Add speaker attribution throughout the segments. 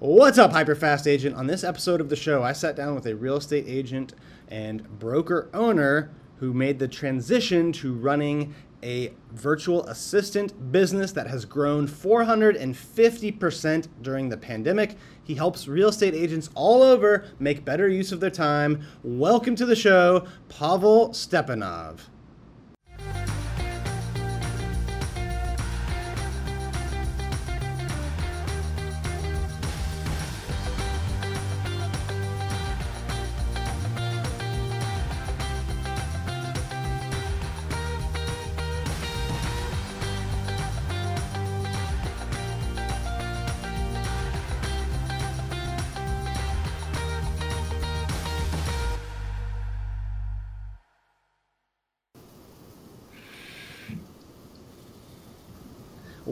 Speaker 1: What's up, Hyperfast Agent? On this episode of the show, I sat down with a real estate agent and broker owner who made the transition to running a virtual assistant business that has grown 450% during the pandemic. He helps real estate agents all over make better use of their time. Welcome to the show, Pavel Stepanov.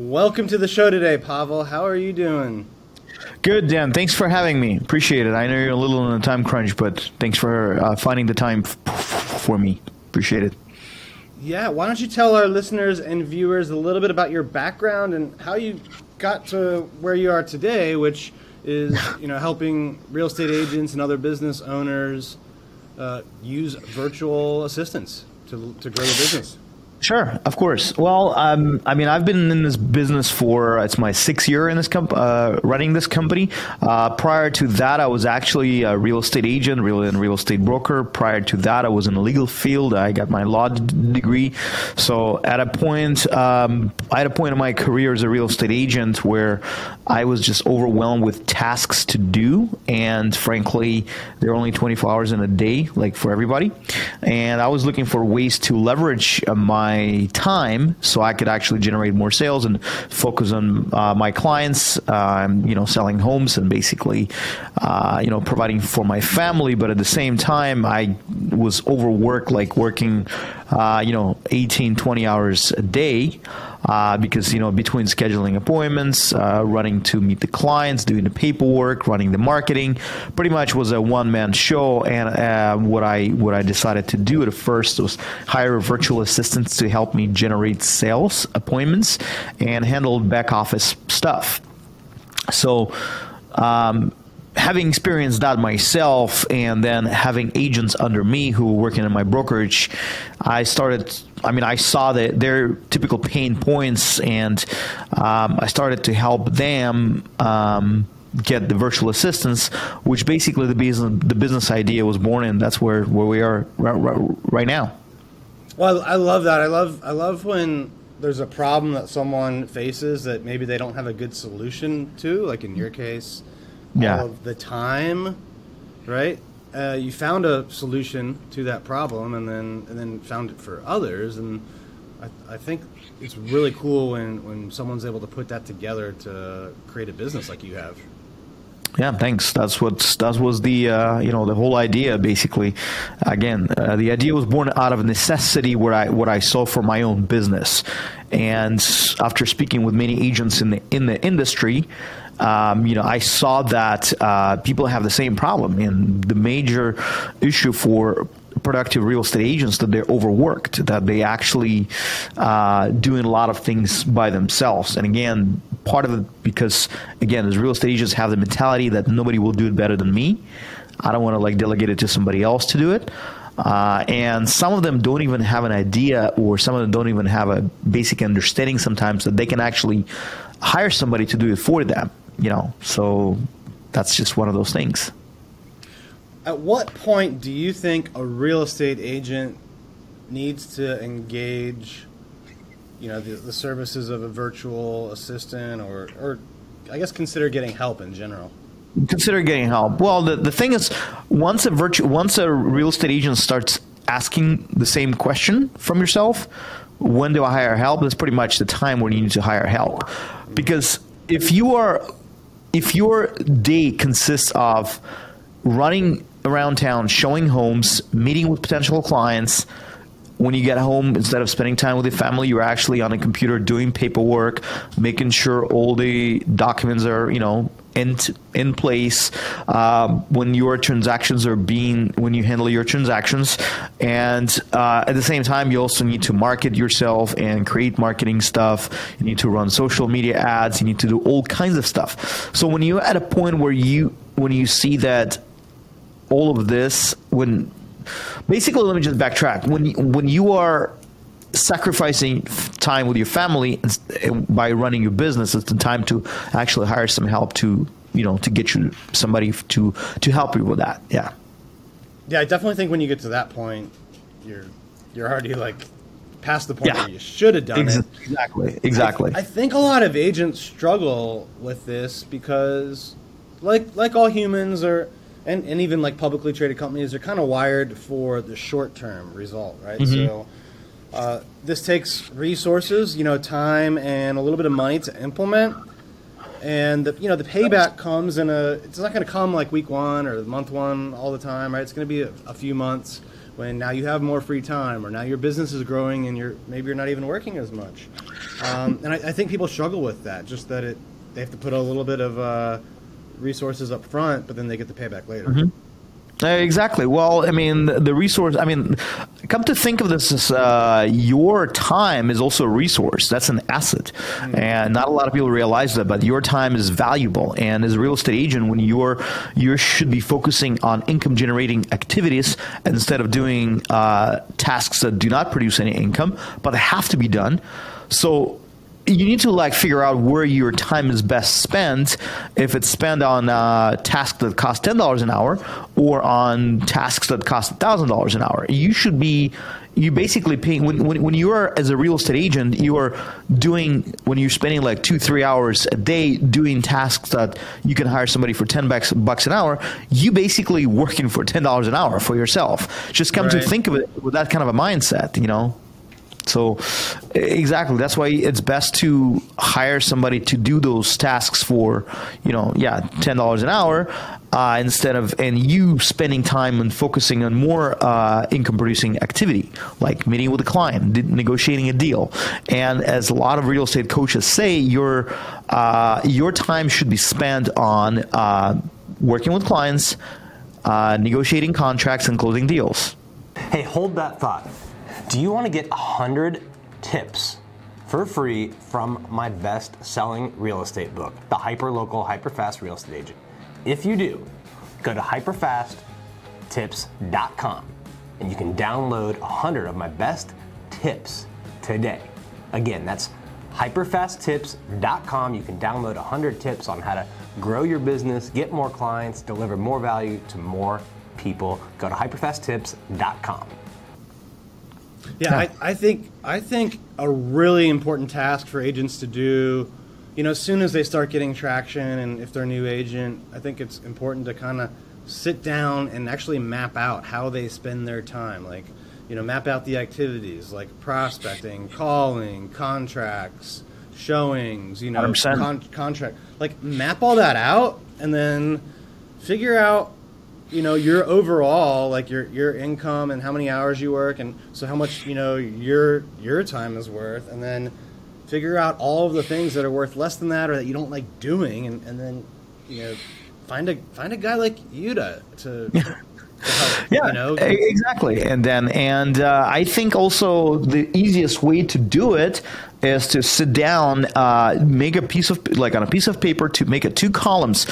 Speaker 1: Welcome to the show today, Pavel. How are you doing?
Speaker 2: Good, Dan. Thanks for having me. Appreciate it. I know you're a little in a time crunch, but thanks for uh, finding the time f- for me. Appreciate it.
Speaker 1: Yeah, why don't you tell our listeners and viewers a little bit about your background and how you got to where you are today, which is you know helping real estate agents and other business owners uh, use virtual assistants to to grow their business.
Speaker 2: Sure, of course. Well, um, I mean, I've been in this business for it's my sixth year in this comp- uh, running this company. Uh, prior to that, I was actually a real estate agent, real and real estate broker. Prior to that, I was in the legal field. I got my law d- degree. So at a point, um, I had a point in my career as a real estate agent where I was just overwhelmed with tasks to do, and frankly, there are only 24 hours in a day, like for everybody. And I was looking for ways to leverage uh, my my time so I could actually generate more sales and focus on uh, my clients, um, you know, selling homes and basically, uh, you know, providing for my family. But at the same time, I was overworked, like working, uh, you know, 18, 20 hours a day uh, because you know between scheduling appointments, uh, running to meet the clients, doing the paperwork, running the marketing, pretty much was a one man show. And uh, what I what I decided to do at first was hire virtual assistants to help me generate sales appointments and handle back office stuff. So. Um, having experienced that myself and then having agents under me who were working in my brokerage, I started. I mean, I saw that their typical pain points, and um, I started to help them. Um, get the virtual assistants, which basically the business the business idea was born in. That's where, where we are right, right now.
Speaker 1: Well, I love that. I love I love when there's a problem that someone faces that maybe they don't have a good solution to. Like in your case,
Speaker 2: yeah.
Speaker 1: all of the time, right? Uh, you found a solution to that problem, and then and then found it for others, and I, I think it's really cool when when someone's able to put that together to create a business like you have.
Speaker 2: Yeah, thanks. That's what that was the uh, you know the whole idea basically. Again, uh, the idea was born out of necessity where I what I saw for my own business, and after speaking with many agents in the in the industry, um, you know, I saw that uh, people have the same problem, and the major issue for productive real estate agents that they're overworked, that they actually uh, doing a lot of things by themselves. And again, part of it because again, as real estate agents have the mentality that nobody will do it better than me. I don't want to like delegate it to somebody else to do it. Uh, and some of them don't even have an idea, or some of them don't even have a basic understanding sometimes that they can actually hire somebody to do it for them you know, so that's just one of those things.
Speaker 1: At what point do you think a real estate agent needs to engage, you know, the, the services of a virtual assistant, or, or I guess consider getting help in general?
Speaker 2: Consider getting help. Well, the, the thing is, once a virtu- once a real estate agent starts asking the same question from yourself, when do I hire help? That's pretty much the time when you need to hire help, because if you are if your day consists of running around town, showing homes, meeting with potential clients, when you get home, instead of spending time with your family, you're actually on a computer doing paperwork, making sure all the documents are, you know, in in place um, when your transactions are being when you handle your transactions, and uh, at the same time, you also need to market yourself and create marketing stuff. You need to run social media ads. You need to do all kinds of stuff. So when you're at a point where you when you see that all of this when basically let me just backtrack when when you are sacrificing time with your family by running your business it's the time to actually hire some help to you know to get you somebody to to help you with that yeah
Speaker 1: yeah i definitely think when you get to that point you're you're already like past the point yeah. where you should have done
Speaker 2: Ex-
Speaker 1: it
Speaker 2: exactly exactly
Speaker 1: I, I think a lot of agents struggle with this because like like all humans are and, and even like publicly traded companies are kind of wired for the short term result right mm-hmm. so uh, this takes resources, you know, time and a little bit of money to implement. And the, you know the payback comes in a. It's not going to come like week one or month one all the time, right? It's going to be a, a, few months when now you have more free time, or now your business is growing and you're maybe you're not even working as much. Um, and I, I, think people struggle with that. Just that it they have to put a little bit of uh, resources up front, but then they get the payback later. Mm-hmm.
Speaker 2: Uh, exactly. Well, I mean, the resource. I mean, come to think of this, as, uh, your time is also a resource. That's an asset, mm-hmm. and not a lot of people realize that. But your time is valuable, and as a real estate agent, when you're you should be focusing on income generating activities instead of doing uh, tasks that do not produce any income, but they have to be done. So you need to like figure out where your time is best spent. If it's spent on uh, tasks that cost $10 an hour or on tasks that cost $1000 an hour. You should be you basically paying when, when, when you are as a real estate agent you are doing when you're spending like two three hours a day doing tasks that you can hire somebody for 10 bucks, bucks an hour you basically working for $10 an hour for yourself. Just come right. to think of it with that kind of a mindset you know so, exactly. That's why it's best to hire somebody to do those tasks for, you know, yeah, ten dollars an hour, uh, instead of and you spending time and focusing on more uh, income producing activity, like meeting with a client, negotiating a deal. And as a lot of real estate coaches say, your uh, your time should be spent on uh, working with clients, uh, negotiating contracts, and closing deals.
Speaker 3: Hey, hold that thought. Do you want to get 100 tips for free from my best selling real estate book, The Hyper Local, Hyper Fast Real Estate Agent? If you do, go to hyperfasttips.com and you can download 100 of my best tips today. Again, that's hyperfasttips.com. You can download 100 tips on how to grow your business, get more clients, deliver more value to more people. Go to hyperfasttips.com.
Speaker 1: Yeah, I, I think I think a really important task for agents to do, you know, as soon as they start getting traction and if they're a new agent, I think it's important to kind of sit down and actually map out how they spend their time. Like, you know, map out the activities like prospecting, calling, contracts, showings, you know, con- contract. Like, map all that out and then figure out you know your overall like your your income and how many hours you work and so how much you know your your time is worth and then figure out all of the things that are worth less than that or that you don't like doing and, and then you know find a find a guy like you to to
Speaker 2: Help, yeah, you know? exactly. And then, and uh, I think also the easiest way to do it is to sit down, uh, make a piece of like on a piece of paper to make it two columns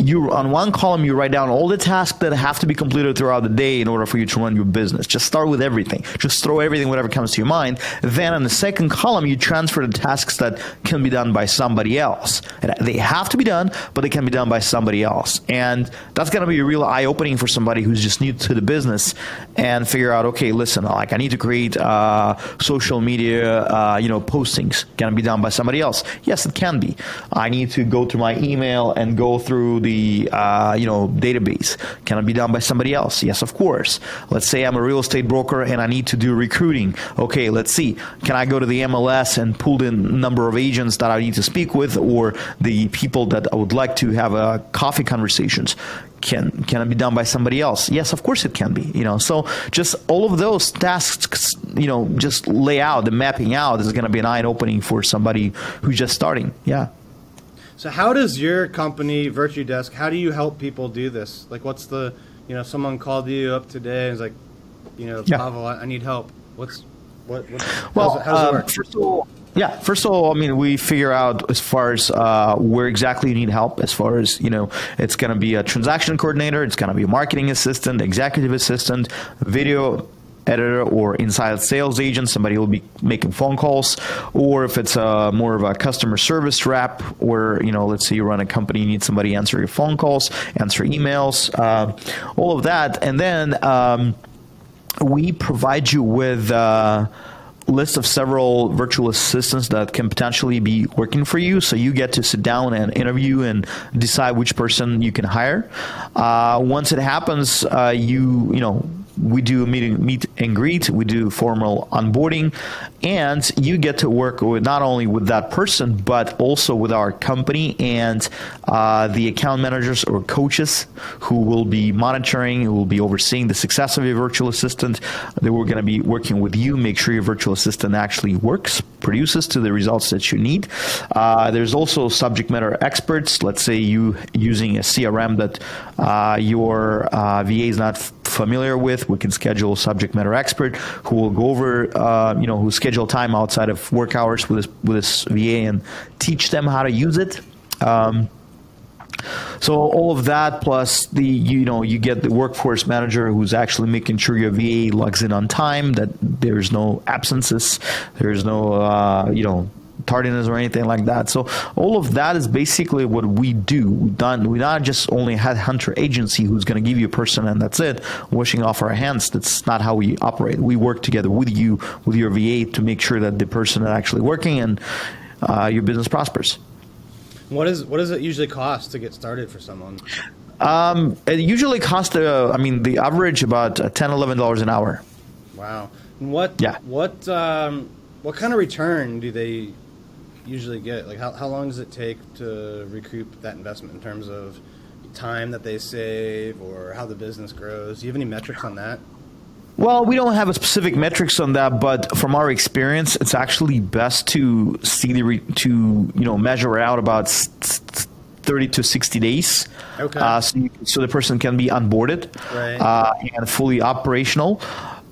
Speaker 2: you on one column you write down all the tasks that have to be completed throughout the day in order for you to run your business. Just start with everything. Just throw everything whatever comes to your mind. Then in the second column you transfer the tasks that can be done by somebody else. And they have to be done but they can be done by somebody else. And that's going to be a real eye-opening for somebody who's just new to the business and figure out okay listen like i need to create uh, social media uh, you know postings. Can be done by somebody else? Yes it can be. I need to go to my email and go through the uh, you know database? Can it be done by somebody else? Yes, of course. Let's say I'm a real estate broker and I need to do recruiting. Okay, let's see. Can I go to the MLS and pull the number of agents that I need to speak with, or the people that I would like to have a coffee conversations? can can it be done by somebody else yes of course it can be you know so just all of those tasks you know just lay out the mapping out is going to be an eye opening for somebody who's just starting yeah
Speaker 1: So how does your company, Virtudesk, how do you help people do this? Like, what's the, you know, someone called you up today and is like, you know,
Speaker 2: Yeah.
Speaker 1: Pavel, I, I need help. What's, what, what
Speaker 2: Well,
Speaker 1: how does it, how does it
Speaker 2: um,
Speaker 1: work?
Speaker 2: first of all, yeah. First of all, I mean, we figure out as far as uh, where exactly you need help. As far as you know, it's going to be a transaction coordinator, it's going to be a marketing assistant, executive assistant, video editor, or inside sales agent. Somebody will be making phone calls, or if it's uh, more of a customer service rep, where you know, let's say you run a company, you need somebody answer your phone calls, answer emails, uh, all of that, and then. Um, we provide you with a list of several virtual assistants that can potentially be working for you so you get to sit down and interview and decide which person you can hire uh, once it happens uh, you you know we do meet, meet and greet we do formal onboarding and you get to work with not only with that person but also with our company and uh, the account managers or coaches who will be monitoring who will be overseeing the success of your virtual assistant. They were going to be working with you make sure your virtual assistant actually works produces to the results that you need. Uh, there's also subject matter experts let's say you using a crm that uh, your uh, va is not familiar with we can schedule a subject matter expert who will go over uh, you know who schedule time outside of work hours with this with this va and teach them how to use it. Um, so all of that plus the you know you get the workforce manager who's actually making sure your VA logs in on time that there's no absences, there's no uh, you know tardiness or anything like that. So all of that is basically what we do. We done we not just only had hunter agency who's going to give you a person and that's it, washing off our hands. That's not how we operate. We work together with you with your VA to make sure that the person is actually working and uh, your business prospers.
Speaker 1: What is what does it usually cost to get started for someone?
Speaker 2: Um, it usually costs, uh, I mean, the average about uh, 10 $11 an hour.
Speaker 1: Wow. What
Speaker 2: Yeah.
Speaker 1: what um, what kind of return do they usually get? Like how, how long does it take to recoup that investment in terms of time that they save or how the business grows? Do you have any metrics on that?
Speaker 2: Well, we don't have a specific metrics on that, but from our experience, it's actually best to see the re- to you know measure out about thirty to sixty days,
Speaker 1: Okay.
Speaker 2: uh, so, you, so the person can be onboarded
Speaker 1: Right.
Speaker 2: uh, and fully operational.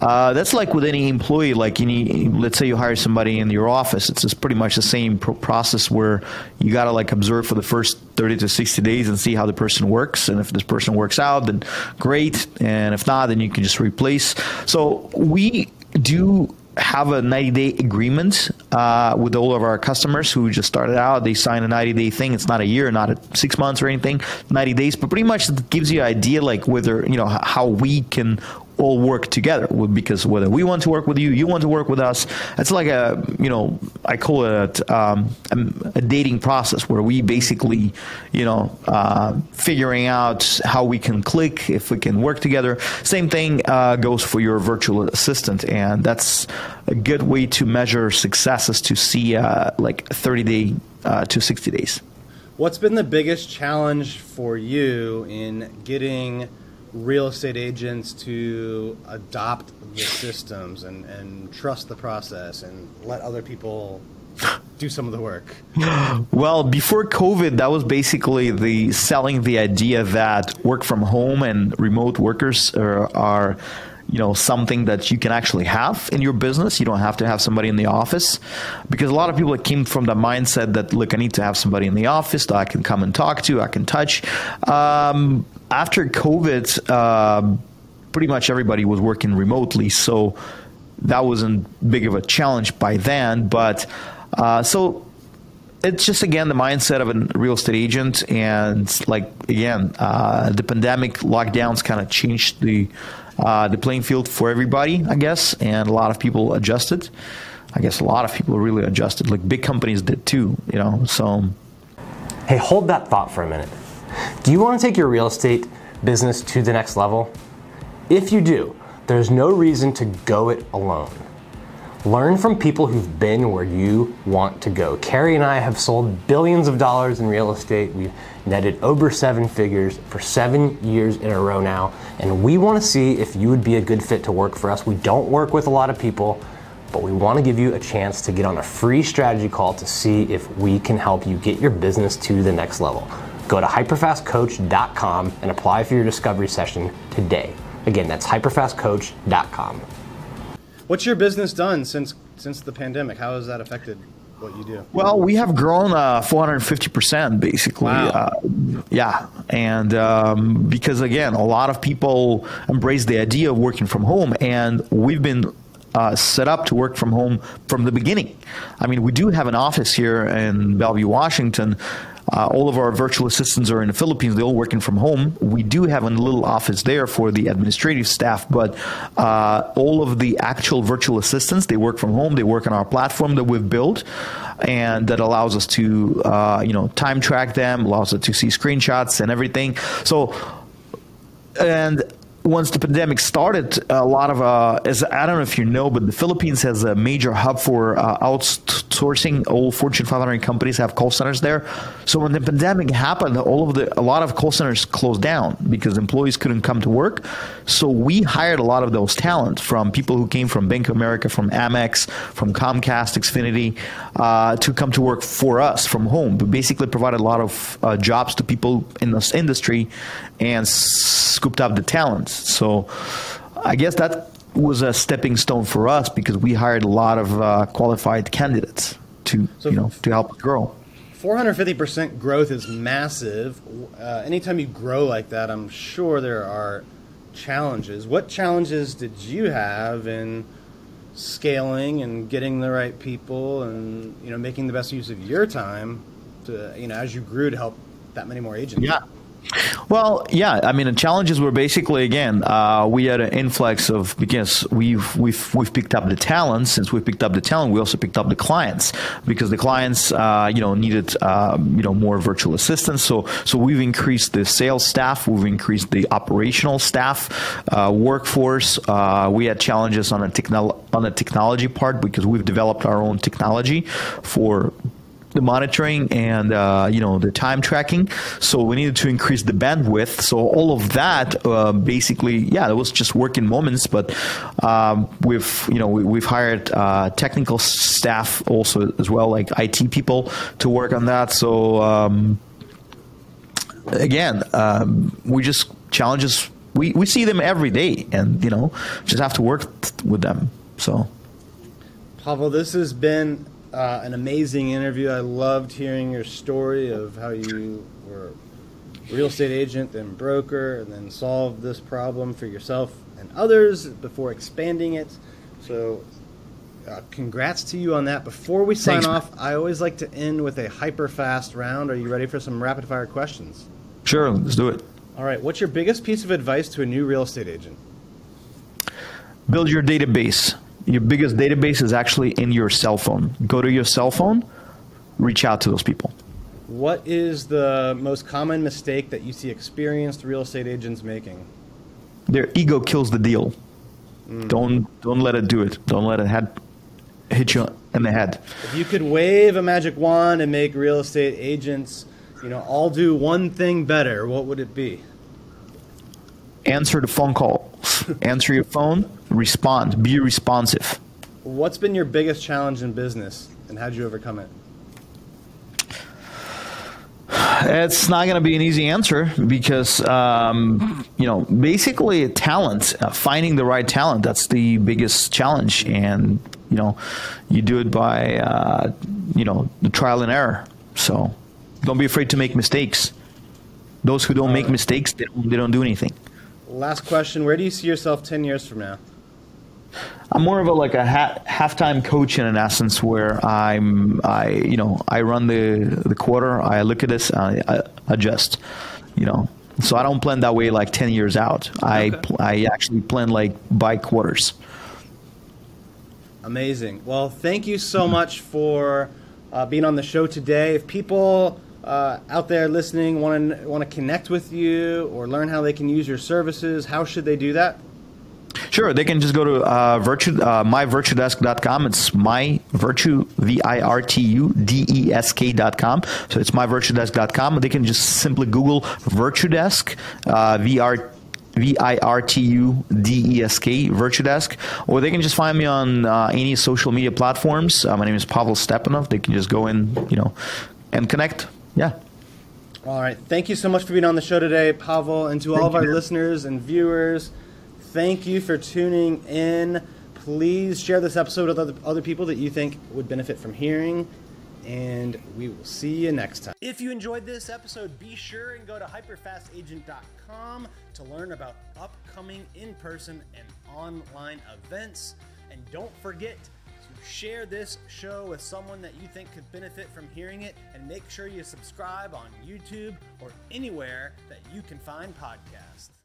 Speaker 2: Uh, that's like with any employee. Like any, let's say you hire somebody in your office, it's pretty much the same pro- process where you gotta like observe for the first thirty to sixty days and see how the person works. And if this person works out, then great. And if not, then you can just replace. So we do have a 90 day agreement uh, with all of our customers who just started out. They sign a 90 day thing. It's not a year, not a six months or anything, 90 days, but pretty much it gives you an idea like whether, you know, how we can all work together because whether we want to work with you, you want to work with us. It's like a, you know, I call it um, a, dating process where we basically, you know, uh, figuring out how we can click, if we can work together. Same thing uh, goes for your virtual assistant, and that's a good way to measure successes to see uh, like 30 day uh, to 60 days.
Speaker 1: What's been the biggest challenge for you in getting real estate agents to adopt the systems and, and trust the process and let other people do some of the work?
Speaker 2: Well, before COVID, that was basically the selling the idea that work from home and remote workers uh, are, are you know something that you can actually have in your business. You don't have to have somebody in the office because a lot of people came from the mindset that look, I need to have somebody in the office that I can come and talk to, I can touch. Um, after COVID, uh, pretty much everybody was working remotely, so that wasn't big of a challenge by then. But uh, so it's just again the mindset of a real estate agent, and like again, uh, the pandemic lockdowns kind of changed the uh, the playing field for everybody, I guess, and a lot of people adjusted. I guess a lot of people really adjusted. Like big companies did too, you know. So
Speaker 3: Hey, hold that thought for a minute. Do you want to take your real estate business to the next level? If you do, there's no reason to go it alone. Learn from people who've been where you want to go. Carrie and I have sold billions of dollars in real estate. We've netted over seven figures for seven years in a row now, and we want to see if you would be a good fit to work for us. We don't work with a lot of people. but we want to give you a chance to get on a free strategy call to see if we can help you get your business to the next level. Go to hyperfastcoach.com and apply for your discovery session today. Again, that's hyperfastcoach.com.
Speaker 1: What's your business done since since the pandemic? How has that affected what you do?
Speaker 2: Well, we have grown uh, 450% basically.
Speaker 1: Wow.
Speaker 2: Uh, yeah. And um, because, again, a lot of people embrace the idea of working from home, and we've been uh, set up to work from home from the beginning. I mean, we do have an office here in Bellevue, Washington. Uh, all of our virtual assistants are in the Philippines. They're all working from home. We do have a little office there for the administrative staff, but uh, all of the actual virtual assistants, they work from home. They work on our platform that we've built, and that allows us to, uh, you know, time track them, allows us to see screenshots and everything. So, and once the pandemic started, a lot of uh, as I don't know if you know, but the Philippines has a major hub for uh, outsourcing. All Fortune 500 companies have call centers there. So when the pandemic happened, all of the a lot of call centers closed down because employees couldn't come to work. So we hired a lot of those talent from people who came from Bank of America, from Amex, from Comcast, Xfinity, uh, to come to work for us from home. We basically provided a lot of uh, jobs to people in this industry and scooped up the talent. So I guess that was a stepping stone for us because we hired a lot of uh, qualified candidates to
Speaker 1: So
Speaker 2: you know to help grow.
Speaker 1: 450% growth is massive. Uh, anytime you grow like that, I'm sure there are challenges. What challenges did you have in scaling and getting the right people and you know making the best use of your time to you know as you grew to help that many more agents?
Speaker 2: Yeah. Well, yeah. I mean, the challenges were basically again, uh, we had an influx of because we've we've we've picked up the talent. Since we picked up the talent, we also picked up the clients because the clients, uh, you know, needed uh, you know more virtual assistants. So so we've increased the sales staff, we've increased the operational staff, uh, workforce. Uh, we had challenges on the technol on the technology part because we've developed our own technology for the monitoring and uh, you know the time tracking. So we needed to increase the bandwidth. So all of that uh, basically, yeah, it was just working moments. But um, we've you know we, we've hired uh, technical staff also as well, like IT people to work on that. So um, again, um, we just challenges. We, we see them every day, and you know, just have to work with them. So.
Speaker 1: Pavel, this has been uh, an amazing interview. I loved hearing your story of how you were a real estate agent, then broker, and then solved this problem for yourself and others before expanding it. So, uh, congrats to you on that. Before we sign
Speaker 2: Thanks.
Speaker 1: off, I always like to end with a hyper fast round. Are you ready for some rapid fire questions?
Speaker 2: Sure, let's do it.
Speaker 1: All right. What's your biggest piece of advice to a new real estate agent?
Speaker 2: Build your database. Your biggest database is actually in your cell phone. Go to your cell phone, reach out to those people.
Speaker 1: What is the most common mistake that you see experienced real estate agents making?
Speaker 2: Their ego kills the deal. Hmm. Don't don't let it do it. Don't let it head, hit you in the head.
Speaker 1: If you could wave a magic wand and make real estate agents, you know, all do one thing better, what would it be?
Speaker 2: Answer the phone calls. Answer your phone. Respond. Be responsive.
Speaker 1: What's been your biggest challenge in business and how'd you overcome it?
Speaker 2: It's not going to be an easy answer because, um, you know, basically talent, uh, finding the right talent, that's the biggest challenge. And, you know, you do it by, uh, you know, the trial and error. So don't be afraid to make mistakes. Those who don't make mistakes, they don't, they don't do anything.
Speaker 1: Last question, where do you see yourself 10 years from now?
Speaker 2: I'm more of a like a ha- halftime coach in an essence, where I'm I you know I run the the quarter, I look at this, I, I adjust, you know. So I don't plan that way like ten years out. I
Speaker 1: Okay.
Speaker 2: pl- I actually plan like by quarters.
Speaker 1: Amazing. Well, thank you so much for uh, being on the show today. If people uh, out there listening want to want to connect with you or learn how they can use your services, how should they do that?
Speaker 2: Sure, they can just go to uh, virtue, uh, myvirtudesk.com. It's my virtue, V I R T U D E S K.com. So it's myvirtudesk.com. They can just simply Google Virtudesk, uh, V R V I R T U D E S K, Virtudesk, or they can just find me on uh, any social media platforms. Uh, my name is Pavel Stepanov. They can just go in, you know, and connect. Yeah.
Speaker 1: All right. Thank you so much for being on the show today, Pavel, and to all of our listeners and viewers. Thank you for tuning in. Please share this episode with other, other people that you think would benefit from hearing and we will see you next time. If you enjoyed this episode, be sure and go to hyperfastagent.com to learn about upcoming in person and online events. And don't forget to share this show with someone that you think could benefit from hearing it, and make sure you subscribe on YouTube or anywhere that you can find podcasts.